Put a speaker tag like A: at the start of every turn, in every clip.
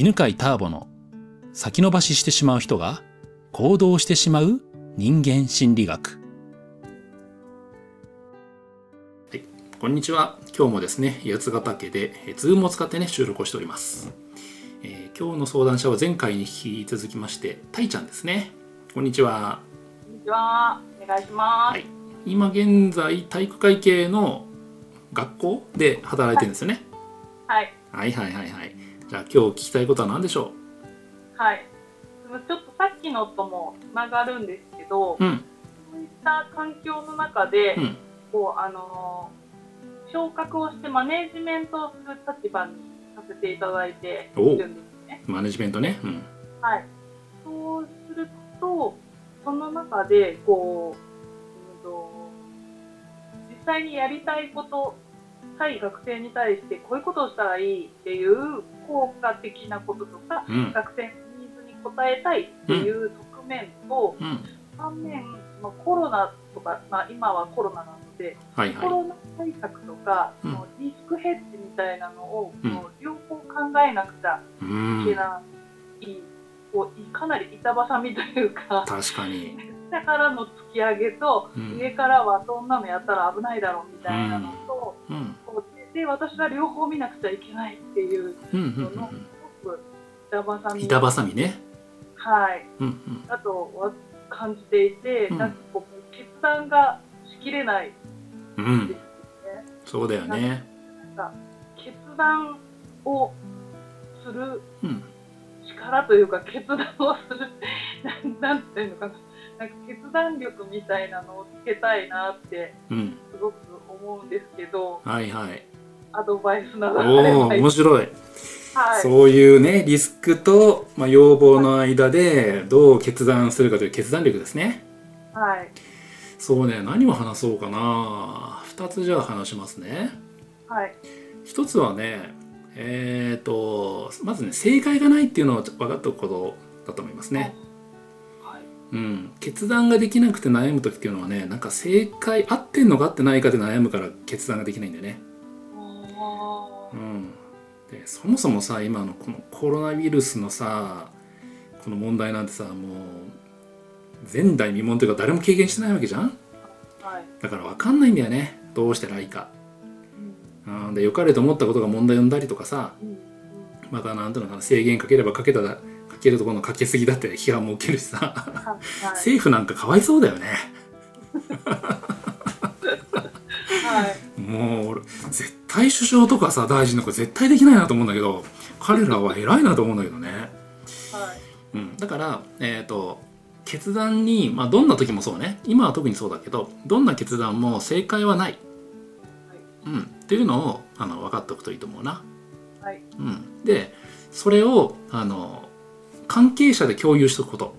A: 犬飼ターボの先延ばししてしまう人が行動してしまう人間心理学。はい、こんにちは。今日もですね、八ヶ岳で、えズームを使ってね、収録をしております。えー、今日の相談者は前回に引き続きまして、たいちゃんですね。こんにちは。
B: こんにちは。お願いします。はい、
A: 今現在、体育会系の学校で働いてるんですよね。
B: はい。
A: はいはいはいはい。じゃあ今日聞きたいことは何でしょ
B: う？はい。ちょっとさっきのともつながるんですけど、うん、そういった環境の中で、うん、こうあの昇格をしてマネジメントをする立場にさせていただいているんですね。
A: マネジメントね。
B: うん、はい。そうするとその中でこう、うんと、実際にやりたいこと対学生に対してこういうことをしたらいいっていう効果的なこととか、うん、学生のニーズに応えたいっていう側面と、うん、反面、まあ、コロナとか、まあ、今はコロナなので、はいはい、コロナ対策とか、うん、リスクヘッジみたいなのを、もう両方考えなくちゃいけない、こうかなり板挟みというか。
A: 確かに
B: 下からの突き上げと、上からはそんなのやったら危ないだろうみたいなのと、で私は両方見なくちゃいけないっていうののすごく板挟み。
A: 板挟みね。
B: はい、うんうん、あと感じていて、うん、なんかこう決断がしきれない。
A: ね、うん、そうだよね。
B: なんか決断をする力というか、決断をする なんていうのかななんか決断力みたいなのをつけたいなってすごく思うんですけど、
A: うん、はいはい。
B: アドバイスなど
A: お面白い、はい、そういうねリスクと、まあ、要望の間でどう決断するかという決断力ですね。
B: はい。
A: そうね何を話そうかな。2つじゃあ話しますね。
B: はい。
A: 1つはねえっ、ー、とまずね正解がないっていうのを分かっておくことだと思いますね、はいうん、決断ができなくて悩む時っていうのはねなんか正解合ってんのか合ってないかで悩むから決断ができないんだよね。うん、でそもそもさ今のこのコロナウイルスのさこの問題なんてさもう前代未聞というか誰も経験してないわけじゃん、はい、だから分かんないんだよね。どうしたらいいか、うん、で良かれと思ったことが問題を生んだりとかさ、うん、また何ていうのかな制限かければかけたかけるところのかけすぎだって批判も受けるしさ、はい、政府なんかかわいそうだよね。はい。もう俺絶対首相とかさ大臣とか絶対できないなと思うんだけど彼らは偉いなと思うんだけどね、はい。うん、だからえっ、ー、と決断に、まあ、どんな時もそうね。今は特にそうだけどどんな決断も正解はない、はい、うん、っていうのをあの分かっておくといいと思うな。
B: はい。
A: うん、でそれをあの関係者で共有しておくこと。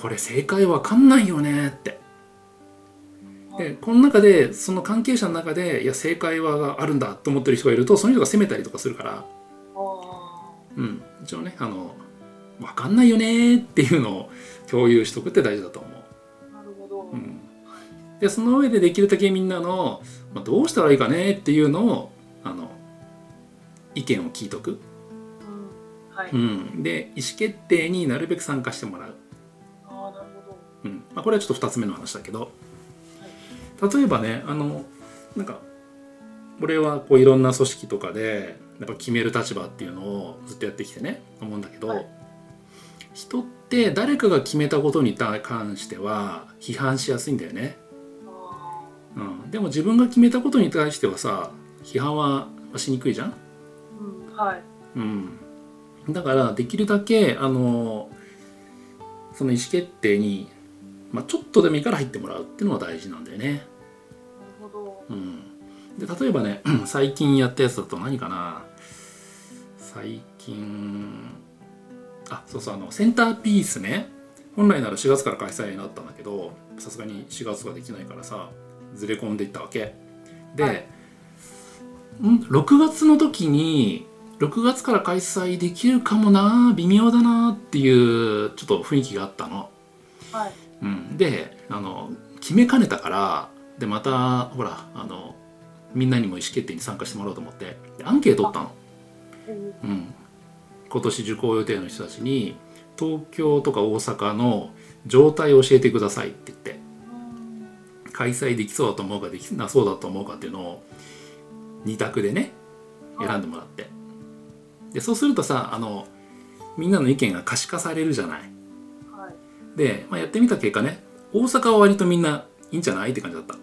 A: これ正解わかんないよね。って。でこの中でその関係者の中でいや正解はあるんだと思ってる人がいるとその人が責めたりとかするから。うん。一応ねあの分かんないよね。っていうのを共有しとくって大事だと思
B: う。なるほど、
A: うん、でその上でできるだけみんなの、まあ、どうしたらいいかねっていうのをあの意見を聞いとく。
B: うんはいうん、
A: で意思決定になるべく参加してもらう。
B: あなるほど
A: うんまあ、これはちょっと2つ目の話だけど。例えばねあのなんか俺はこういろんな組織とかでやっぱ決める立場っていうのをずっとやってきてね思うんだけど、はい、人って誰かが決めたことに関しては批判しやすいんだよね。うん、でも自分が決めたことに対してはさ批判はしにくいじゃん。
B: うん、はい。
A: うん。だからできるだけあのその意思決定にまあ、ちょっとでもいいから入ってもらうっていうのが大事なんだよね。なる
B: ほど。
A: うん。で例えばね 最近やったやつだと何かな最近あそうそうあのセンターピースね本来なら4月から開催になったんだけどさすがに4月ができないからさずれ込んでいったわけで、はい、ん6月の時に6月から開催できるかもな微妙だなっていうちょっと雰囲気があったの。
B: はい。
A: うん、であの決めかねたからでまたほらあのみんなにも意思決定に参加してもらおうと思ってアンケート取ったの。うん、今年受講予定の人たちに東京とか大阪の状態を教えてくださいって言って開催できそうだと思うかできなそうだと思うかっていうのを2択でね選んでもらってでそうするとさあのみんなの意見が可視化されるじゃない。
B: はい。
A: で、まあ、やってみた結果ね大阪は割とみんないいんじゃないって感じだった、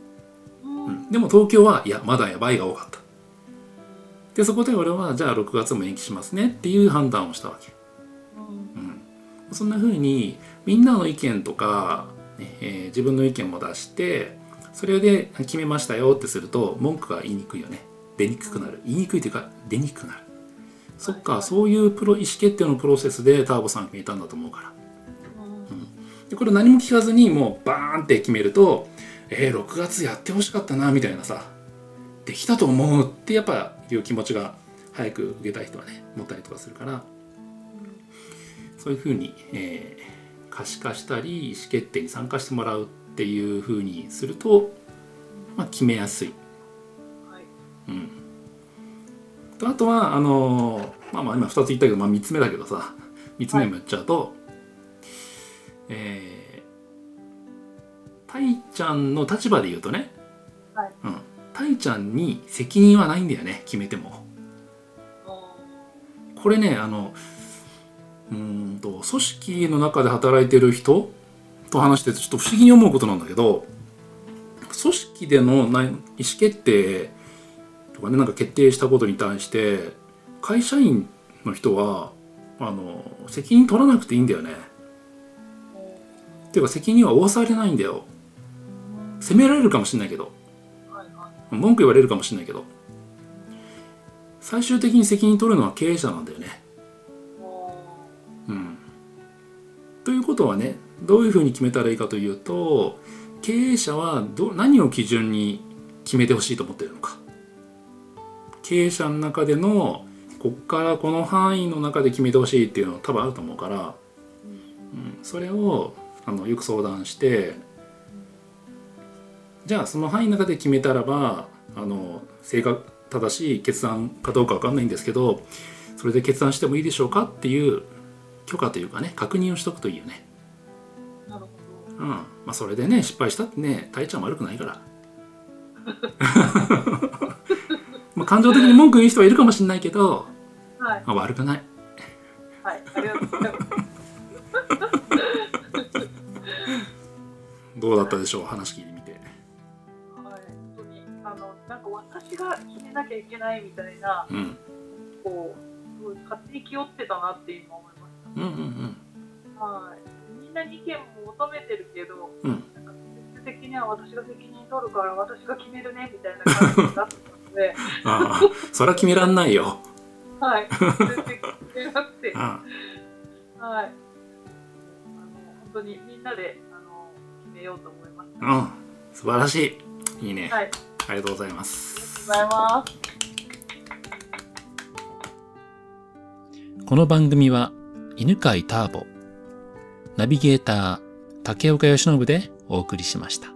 B: うん。
A: うん、でも東京はいやまだやばいが多かった。でそこで俺はじゃあ6月も延期しますねっていう判断をしたわけ。
B: うん。
A: そんな風にみんなの意見とか、ねえー自分の意見も出してそれで決めましたよってすると文句が言いにくいよね。出にくくなる。言いにくいというか出にくくなるそっかそういうプロ意思決定のプロセスでターボさん決めたんだと思うから
B: うん
A: でこれ何も聞かずにもうバーンって決めるとえー、6月やってほしかったなみたいなさできたと思うってやっぱいう気持ちが早く受けたい人はね持ったりとかするからそういうふうに、えー可視化したり意思決定に参加してもらうっていうふうにすると、まあ、決めやすい。
B: はい。
A: とあとはあのーまあまあ今2つ言ったけど、まあ、3つ目だけどさ3つ目も言っちゃうと、えー、たいちゃんの立場で言うとね、
B: はい。
A: うん、たいちゃんに責任はないんだよね決めても。これねあのうーんと組織の中で働いてる人と話しててちょっと不思議に思うことなんだけど組織でのな意思決定とかねなんか決定したことに対して会社員の人はあの責任取らなくていいんだよね。っていうか責任は負わされないんだよ。責められるかもしれないけど。文句言われるかもしれないけど最終的に責任取るのは経営者なんだよね。うん、ということはねどういうふうに決めたらいいかというと経営者はど何を基準に決めてほしいと思ってるのか経営者の中でのこっからこの範囲の中で決めてほしいっていうのは多分あると思うから、うん、それをあのよく相談してじゃあその範囲の中で決めたらばあの正確正しい決断かどうかわかんないんですけどそれで決断してもいいでしょうかっていう許可というかね確認をしとくといいよね。
B: なるほ
A: うん。まあそれでね失敗したってね大ちゃん悪くないから。まあ感情的に文句言う人はいるかもしれないけど、
B: ど。はい。
A: まあ、悪くない。
B: はい。ありがとうございます。
A: どうだったでしょう話聞いてみて。
B: はい。本当に、あの、なんか私が決めなきゃいけないみたいな、
A: うん。
B: こう、勝手に気負ってたなって今思いまし
A: うんうん
B: た。はい。みんなに意見も求めてるけど、
A: うん。うん。
B: なんか的には私が責任取るから私が決めるねみたいな感じになってたので、
A: ああ、そりゃ決めらんないよ。
B: はい。全然決めなくて、
A: あ
B: はい。あの、本当にみんなで、あの、決めようと思いました。
A: あ、うん。素晴らしい。いいね。
B: はい。
A: ありがとうございます。
B: ありがとうございます。
A: この番組は犬飼ターボ、ナビゲーター竹岡由伸でお送りしました。